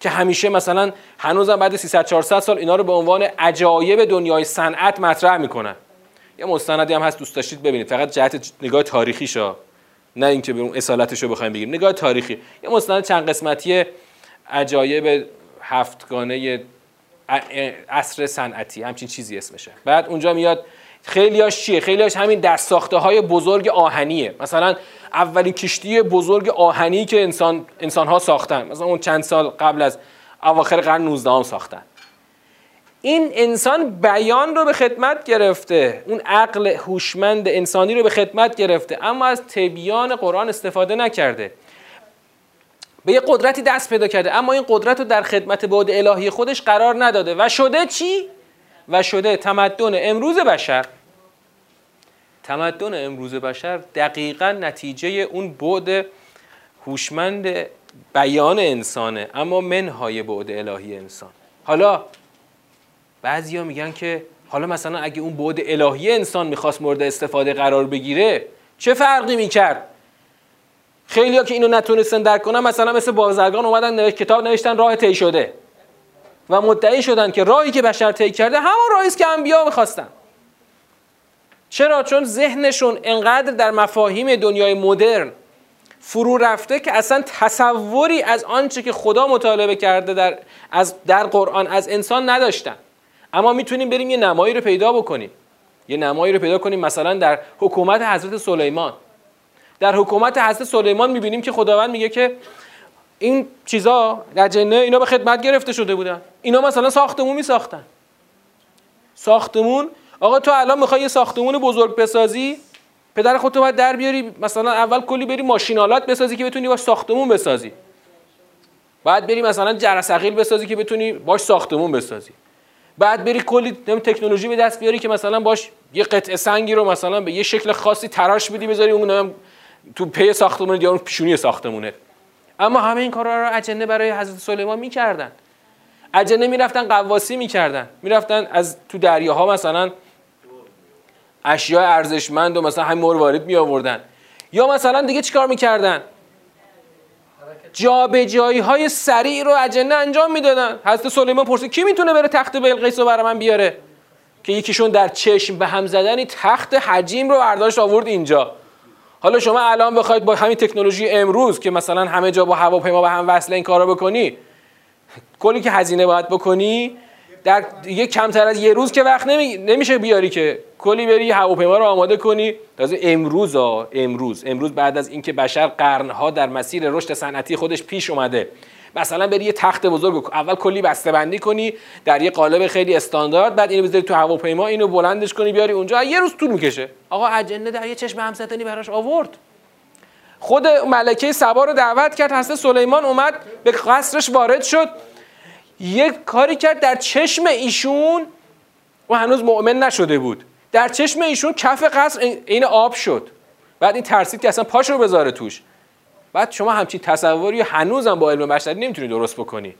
که همیشه مثلا هنوزم بعد 300 400 سال اینا رو به عنوان عجایب دنیای صنعت مطرح می‌کنن. یه مستندی هم هست دوست داشتید ببینید. فقط جهت نگاه تاریخی شا نه اینکه به اون اصالتش رو بخوایم بگیریم نگاه تاریخی. یه مستند چند قسمتی عجایب هفتگانه عصر صنعتی. همچین چیزی اسمشه. بعد اونجا میاد خیلیاش چیه؟ خیلیاش همین دست ساخته های بزرگ آهنیه. مثلا اولین کشتی بزرگ آهنی که انسان انسان ها ساختن. مثلا اون چند سال قبل از اواخر قرن 19 هم ساختن. این انسان بیان رو به خدمت گرفته. اون عقل هوشمند انسانی رو به خدمت گرفته. اما از تبیان قرآن استفاده نکرده. به یه قدرتی دست پیدا کرده. اما این قدرت رو در خدمت بعد الهی خودش قرار نداده. و شده چی؟ و شده تمدن امروز بشر. تمدن امروز بشر دقیقا نتیجه اون بعد هوشمند بیان انسانه اما منهای بعد الهی انسان. حالا بعضیا میگن که حالا مثلا اگه اون بعد الهی انسان می‌خواست مورد استفاده قرار بگیره چه فرقی می‌کرد؟ خیلی ها که اینو نتونستن درک کنن مثلا مثل بازرگان اومدن نوشت کتاب نوشتن راه طی شده. و مدعی شدن که راهی که بشر طی کرده همان راهی است که انبیا می‌خواستن. چرا؟ چون ذهنشون انقدر در مفاهیم دنیای مدرن فرو رفته که اصلا تصوری از آنچه که خدا مطالبه کرده در از در قرآن از انسان نداشتن. اما می‌تونیم بریم یه نمایی رو پیدا بکنیم. یه نمایی رو پیدا کنیم مثلا در حکومت حضرت سلیمان. در حکومت حضرت سلیمان می‌بینیم که خداوند میگه که این چیزا در جنه اینا به خدمت گرفته شده بودن. اینا مثلا ساختمون میساختن. ساختمون آقا تو الان می‌خوای یه ساختمون بزرگ بسازی؟ پدر خودتو باید در بیاری. مثلا اول کلی بری ماشینالات بسازی که بتونی باش ساختمون بسازی. بعد بری مثلا جرثقیل بسازی که بتونی باش ساختمون بسازی. بعد بری کلی تکنولوژی به دست بیاری که مثلا باش یه قطعه سنگی رو مثلا به یه شکل خاصی تراش بدی بذاری اون تو پی ساختمون یا اون پیشونی ساختمونه. اما همه این کارا رو اجنه برای حضرت سلیمان می‌کردن. اجنه می‌رفتن قواسی می‌کردن. می‌رفتن از تو دریاها مثلا اشیاء ارزشمند و مثلا همین مروارید می آوردن یا مثلا دیگه چیکار می‌کردن؟ جابجایی های سریع رو اجنه انجام می‌دادن. حضرت سلیمان پرسید کی می‌تونه بره تخت بلقیس رو برای من بیاره؟ که یکیشون در چشم به هم زدنی تخت حجیم رو برداشت آورد اینجا. حالا شما الان بخواید با همین تکنولوژی امروز که مثلا همه جا با هواپیما به هم وصل این کارو بکنی کلی که هزینه باید بکنی در یک کمتر از یه روز که وقت نمی... نمیشه بیاری که کلی بری هواپیما رو آماده کنی. تازه امروز ها امروز امروز بعد از اینکه بشر قرنها در مسیر رشد صنعتی خودش پیش اومده. مثلا بری یه تخت بزرگ اول کلی بسته بندی کنی در یه قالب خیلی استاندارد بعد اینو بذاری تو هواپیما اینو بلندش کنی بیاری اونجا. یه روز طول می‌کشه. آقا اجنه در یه چشم همزدنی براش آورد. خود ملکه سبا رو دعوت کرد حضرت سلیمان اومد به قصرش وارد شد. یک کاری کرد در چشم ایشون و هنوز مؤمن نشده بود. در چشم ایشون کف قصر این آب شد. بعد این ترسید که اصلا پاش رو بذاره توش. بعد شما همچین تصوری هنوزم با علم بشری نمی‌تونی درست بکنی.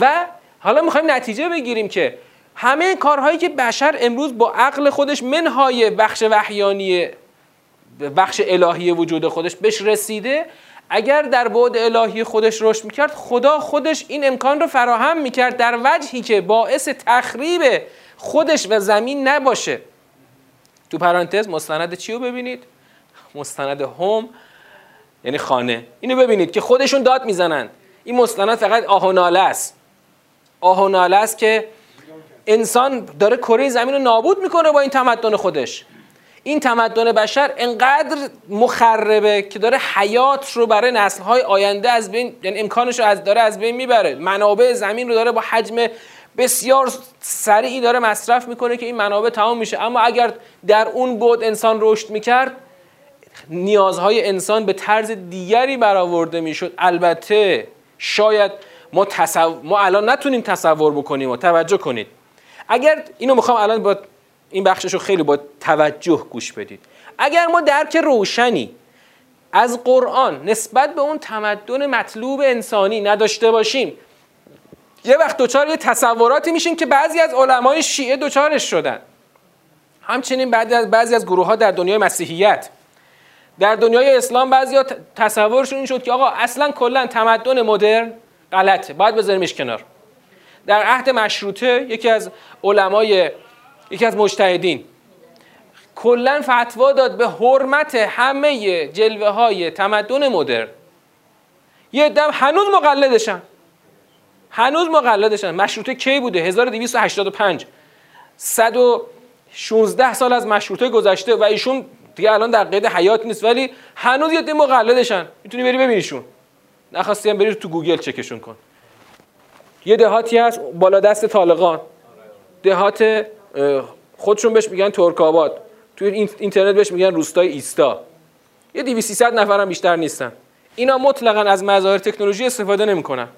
و حالا می‌خوایم نتیجه بگیریم که همه کارهایی که بشر امروز با عقل خودش منهای بخش وحیانی بخش الهی وجود خودش بهش رسیده اگر در بعد الهی خودش رشد می‌کرد خدا خودش این امکان رو فراهم می‌کرد در وجهی که باعث تخریب خودش و زمین نباشه. تو پرانتز مستند چی رو ببینید؟ مستند هم یعنی خانه. اینو ببینید که خودشون داد می‌زنند این مستند فقط آهناله است. آهناله است که انسان داره کره زمین رو نابود می‌کنه با این تمدن خودش. این تمدن بشر انقدر مخربه که داره حیات رو برای نسلهای آینده از بین یعنی امکانش رو از داره از بین می‌بره. منابع زمین رو داره با حجم بسیار سریعی داره مصرف می‌کنه که این منابع تمام میشه. اما اگر در اون بود انسان رشد می‌کرد نیازهای انسان به طرز دیگری برآورده می‌شد. البته شاید ما, تصور... ما الان نتونیم تصور بکنیم و توجه کنید. اگر اینو می‌خوام الان با این بخشش رو خیلی با توجه گوش بدید. اگر ما درک روشنی از قرآن نسبت به اون تمدن مطلوب انسانی نداشته باشیم یه وقت دوچار یه تصوراتی میشیم که بعضی از علمای شیعه دوچارش شدن. همچنین بعضی از گروه ها در دنیای مسیحیت در دنیای اسلام بعضی ها تصورشون این شد که آقا اصلا کلا تمدن مدرن غلطه باید بذاریمش کنار. در عهد مشروطه یکی از علمای یکی از مجتهدین. کلا فتوا داد به حرمت همه جلوه های تمدن مدرن. یه دم هنوز مقلدشن. هنوز مقلدشن. مشروطه کی بوده؟ 1285 116 سال از مشروطه گذشته و ایشون دیگه الان در قید حیات نیست ولی هنوز یه مقلدشن. می‌تونی بری ببینیشون. نخواستی هم بری تو گوگل چکشون کن. یه دهاتی هست بالا دست طالقان. دهات خودشون بهش میگن ترکاباد. توی اینترنت بهش میگن روستای ایستا. یه 200 نفر هم بیشتر نیستن. اینا مطلقا از مظاهر تکنولوژی استفاده نمی‌کنن.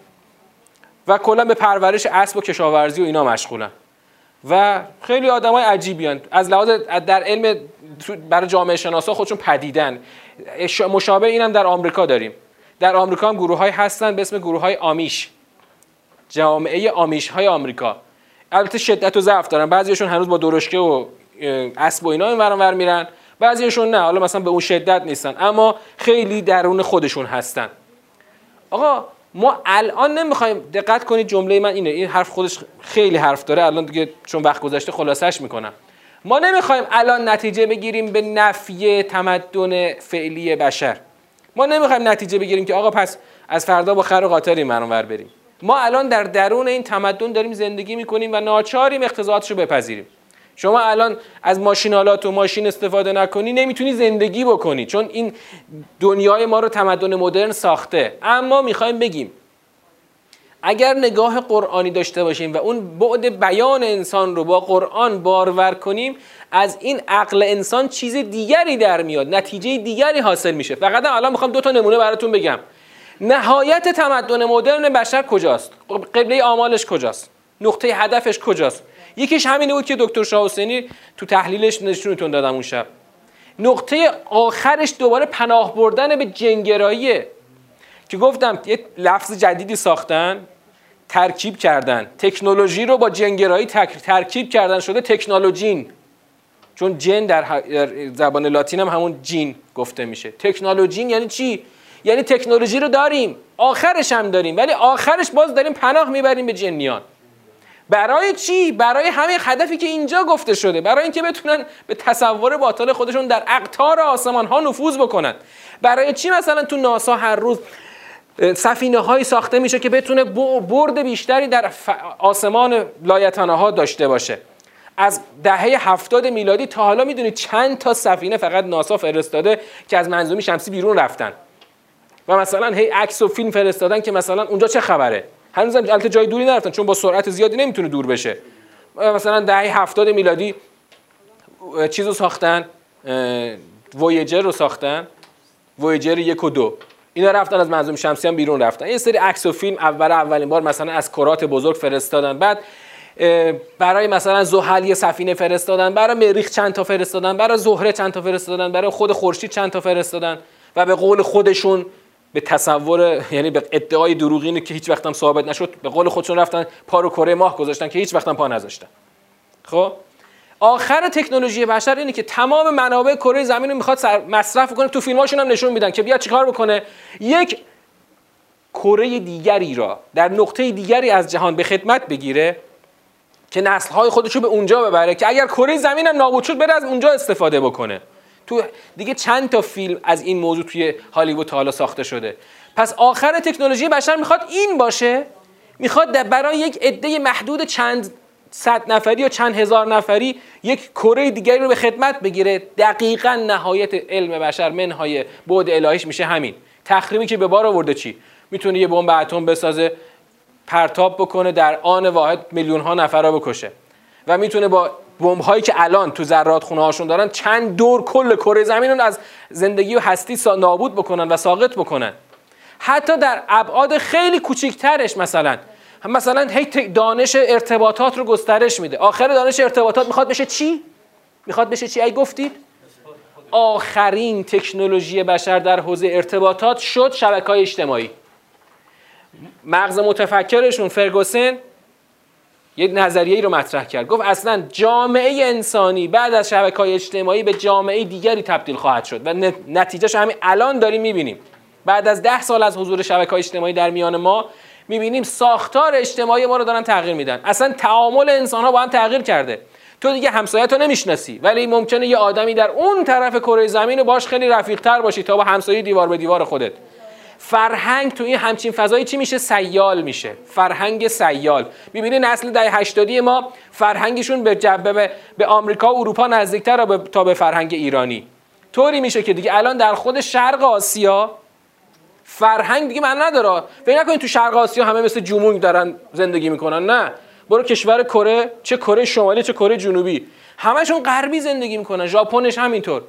و کلا به پرورش اسب و کشاورزی و اینا مشغولن. و خیلی آدمای عجیبیان. از لحاظ در علم برای جامعه شناسا خودشون پدیدن. مشابه اینم در آمریکا داریم. در آمریکا هم گروه های هستن به اسم گروه های آمیش. جامعه آمیش های آمریکا. البته شدت و ضعف دارن. بعضیشون هنوز با درشکه و اسب و اینا این ور میرن. بعضیشون نه. حالا مثلا به اون شدت نیستن. اما خیلی درون خودشون هستن. آقا ما الان نمی‌خوایم دقت کنید جمله من اینه. این حرف خودش خیلی حرف داره. الان دیگه چون وقت گذشته خلاصش می‌کنم. ما نمی‌خوایم الان نتیجه بگیریم به نفی تمدن فعلی بشر. ما نمی‌خوایم نتیجه بگیریم که آقا پس از فردا با خر و قاطری ور بریم. ما الان در درون این تمدن داریم زندگی می‌کنیم و ناچاریم اقتضاعاتش رو بپذیریم. شما الان از ماشینالات و ماشین استفاده نکنی نمی‌تونی زندگی بکنی چون این دنیای ما رو تمدن مدرن ساخته. اما می‌خوایم بگیم اگر نگاه قرآنی داشته باشیم و اون بعد بیان انسان رو با قرآن بارور کنیم از این عقل انسان چیز دیگری در میاد نتیجه دیگری حاصل میشه. فقط الان می‌خوام دو تا نمونه براتون بگم. نهایت تمدن مدرن بشر کجاست؟ قبله آمالش کجاست؟ نقطه هدفش کجاست؟ یکیش همینه بود که دکتر شاه تو تحلیلش نشونتون دادم اون شب. نقطه آخرش دوباره پناه بردن به جنگراییه. که گفتم یه لفظ جدیدی ساختن ترکیب کردن. تکنولوژی رو با جنگرایی ترکیب کردن شده تکنولوژین. چون جن در زبان لاتین هم همون جین گفته میشه. تکنولوژی یعنی چی؟ یعنی تکنولوژی رو داریم. آخرش هم داریم. ولی آخرش باز داریم پناه می‌بریم به جنیان. برای چی؟ برای همین هدفی که اینجا گفته شده. برای اینکه بتونن به تصور باطل خودشون در اقطار آسمان ها نفوذ بکنن. برای چی مثلا تو ناسا هر روز سفینه های ساخته میشه که بتونه برد بیشتری در آسمان لایتانه ها داشته باشه؟ از دهه هفتاد میلادی تا حالا می‌دونید چند تا سفینه فقط ناسا فرستاده که از منظومی شمسی بیرون رفتن. و مثلا هی عکس و فیلم فرستادن که مثلا اونجا چه خبره؟ هنوز هم البته جای دوری نرفتن چون با سرعت زیادی نمی‌تونه دور بشه. مثلا دهه هفتاد میلادی چیزو ساختن وویجر رو ساختن. وویجر یک و دو. اینا رفتن از منظوم شمسی هم بیرون رفتن. یه سری عکس و فیلم اول اولین بار مثلا از کرات بزرگ فرستادن. بعد برای مثلا زحل یه سفینه فرستادن. برای مریخ چند تا فرستادن. برای زهره چند تا فرستادن. برای خود خورشید چند تا فرستادن. و به قول خودشون به تصور یعنی به ادعای دروغینی که هیچ وقت هم ثابت نشد به قول خودشون رفتن پا رو کره ماه گذاشتن که هیچ وقت هم پا نذاشتن. خب؟ آخر تکنولوژی بشر اینه که تمام منابع کره زمین رو می‌خواد مصرف کنه. تو فیلماشون هم نشون میدن که بیا چیکار بکنه. یک کره دیگری را در نقطه دیگری از جهان به خدمت بگیره که نسل‌های خودش رو به اونجا ببره که اگر کره زمین هم نابود شد بره از اونجا استفاده بکنه. تو دیگه چند تا فیلم از این موضوع توی هالیوود تا حالا ساخته شده. پس آخر تکنولوژی بشر می‌خواد این باشه. می‌خواد برای یک عده محدود چند صد نفری یا چند هزار نفری یک کره دیگری رو به خدمت بگیره. دقیقا نهایت علم بشر منهای بعد الهیش میشه همین. تخریبی که به بار آورده چی؟ می‌تونه یه بمب اتم بسازه پرتاب بکنه در آن واحد میلیون ها نفر را بکشه. و می‌تونه با بمب هایی که الان تو ذرات خونه هاشون دارن چند دور کل کره زمین رو از زندگی و هستی نابود بکنن و ساقط بکنن. حتی در ابعاد خیلی کوچیکترش مثلا. مثلا هی دانش ارتباطات رو گسترش میده. آخر دانش ارتباطات می‌خواد بشه چی؟ می‌خواد بشه چی ای گفتید؟ آخرین تکنولوژی بشر در حوزه ارتباطات شد شبکه های اجتماعی. مغز متفکرشون فرگوسن یک نظریه رو مطرح کرد. گفت اصلا جامعه انسانی بعد از شبکه های اجتماعی به جامعه دیگری تبدیل خواهد شد و نتیجهش همین الان داریم می‌بینیم. بعد از ده سال از حضور شبکه های اجتماعی در میان ما می‌بینیم ساختار اجتماعی ما رو دارن تغییر میدن. اصلا تعامل انسان ها با هم تغییر کرده. تو دیگه همسایت رو نمی‌شناسی ولی ممکنه یه آدمی در اون طرف کره زمین باش خیلی رفیق تر باشی تا با همسایه دیوار به دیوار خودت. فرهنگ تو این همچین فضایی چی میشه؟ سیال میشه. فرهنگ سیال. می‌بینی نسل دهه 80 ما فرهنگشون به جبه به آمریکا و اروپا نزدیکتر تا به فرهنگ ایرانی. طوری میشه که دیگه الان در خود شرق آسیا فرهنگ دیگه من نداره. فکر نکنید تو شرق آسیا همه مثل جمونگ دارن زندگی می‌کنن. نه. برو کشور کره چه کره شمالی چه کره جنوبی. همشون غربی زندگی می‌کنن. ژاپنش همینطور.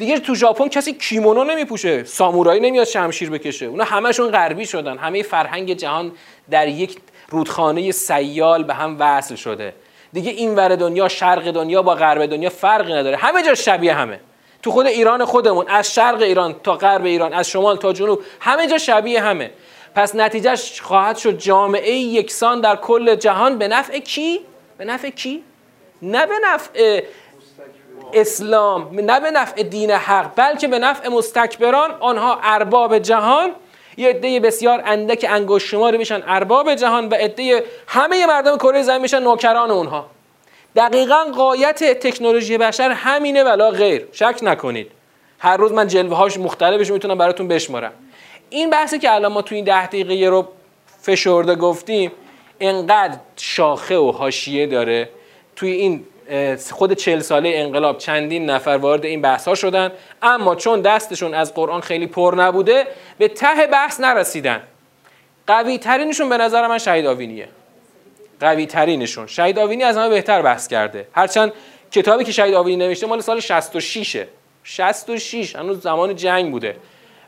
دیگه تو ژاپن کسی کیمونو نمیپوشه. سامورایی نمیاد شمشیر بکشه. اونا همشون غربی شدن. همه فرهنگ جهان در یک رودخانه سیال به هم وصل شده. دیگه این ور دنیا شرق دنیا با غرب دنیا فرقی نداره. همه جا شبیه همه. تو خود ایران خودمون از شرق ایران تا غرب ایران از شمال تا جنوب همه جا شبیه همه. پس نتیجهش خواهد شد جامعه یکسان در کل جهان. به نفع کی؟ به نفع کی؟ نه به نفع اسلام نه به نفع دین حق بلکه به نفع مستکبران آنها ارباب جهان. یه عده بسیار اندک انگشت شماری میشن ارباب جهان و عده همه مردم کره زمین میشن نوکران اونها. دقیقا قایت تکنولوژی بشر همینه ولا غیر. شک نکنید. هر روز من جلوه هاش مختلفش می‌تونم براتون بشمارم. این بحثی که الان ما تو این ده دقیقه رو فشرده گفتیم انقدر شاخه و حاشیه داره. توی این خود چل ساله انقلاب چندین نفر وارد این بحث ها شدن. اما چون دستشون از قرآن خیلی پر نبوده به ته بحث نرسیدن. قوی ترینشون به نظر من شهید آوینیه. قوی ترینشون شهید آوینی از همه بهتر بحث کرده. هرچند کتابی که شهید آوینی نوشته مال سال 66 66 هنوز زمان جنگ بوده.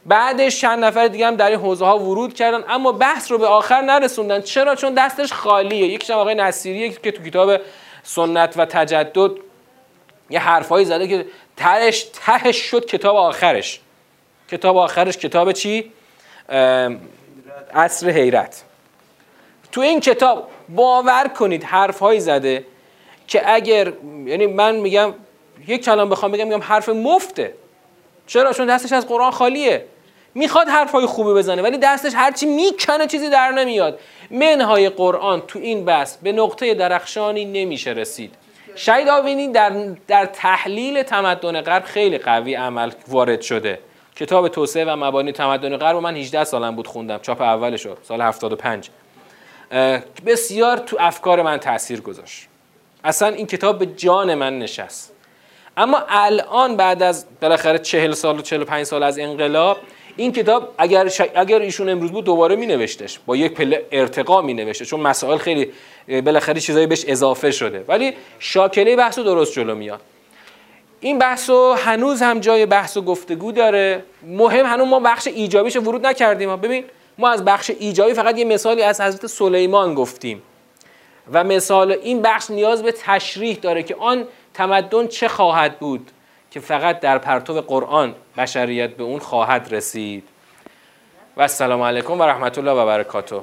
بعدش چند نفر دیگه هم در این حوزه ها ورود کردن اما بحث رو به آخر نرسوندن. چرا؟ چون دستش خالیه. یکیش آقای نصیریه که تو کتاب سنت و تجدد یه حرفایی زده که تهش تهش شد کتاب آخرش. کتاب آخرش کتاب چی؟ عصر حیرت. تو این کتاب باور کنید حرفهایی زده که اگر یعنی من میگم یک کلام بخوام بگم میگم حرف مفته. چرا؟ چون دستش از قرآن خالیه. می‌خواد حرفای خوبی بزنه ولی دستش هرچی می‌کنه چیزی در نمیاد. منهای قرآن تو این بحث به نقطه درخشانی نمیشه رسید. شهید آوینی در, در تحلیل تمدن غرب خیلی قوی عمل وارد شده. کتاب توسعه و مبانی تمدن غرب من 18 سالم بود خوندم چاپ اولشو سال 75 بسیار تو افکار من تاثیر گذاشت. اصلا این کتاب به جان من نشست. اما الان بعد از بالاخره 40 سال و 45 سال از انقلاب این کتاب اگر اگر ایشون امروز بود دوباره می نوشتش با یک پله ارتقا می نوشته چون مسائل خیلی بالاخره چیزایی بهش اضافه شده. ولی شاکله بحث رو درست جلو میاد. این بحث رو هنوز هم جای بحث و گفتگو داره. مهم هنوز ما بخش ایجابیش ورود نکردیم. ببین ما از بخش ایجابی فقط یه مثالی از حضرت سلیمان گفتیم. و مثال این بخش نیاز به تشریح داره که آن تمدن چه خواهد بود. که فقط در پرتو قرآن بشریت به اون خواهد رسید. و السلام علیکم و رحمت الله و برکاته.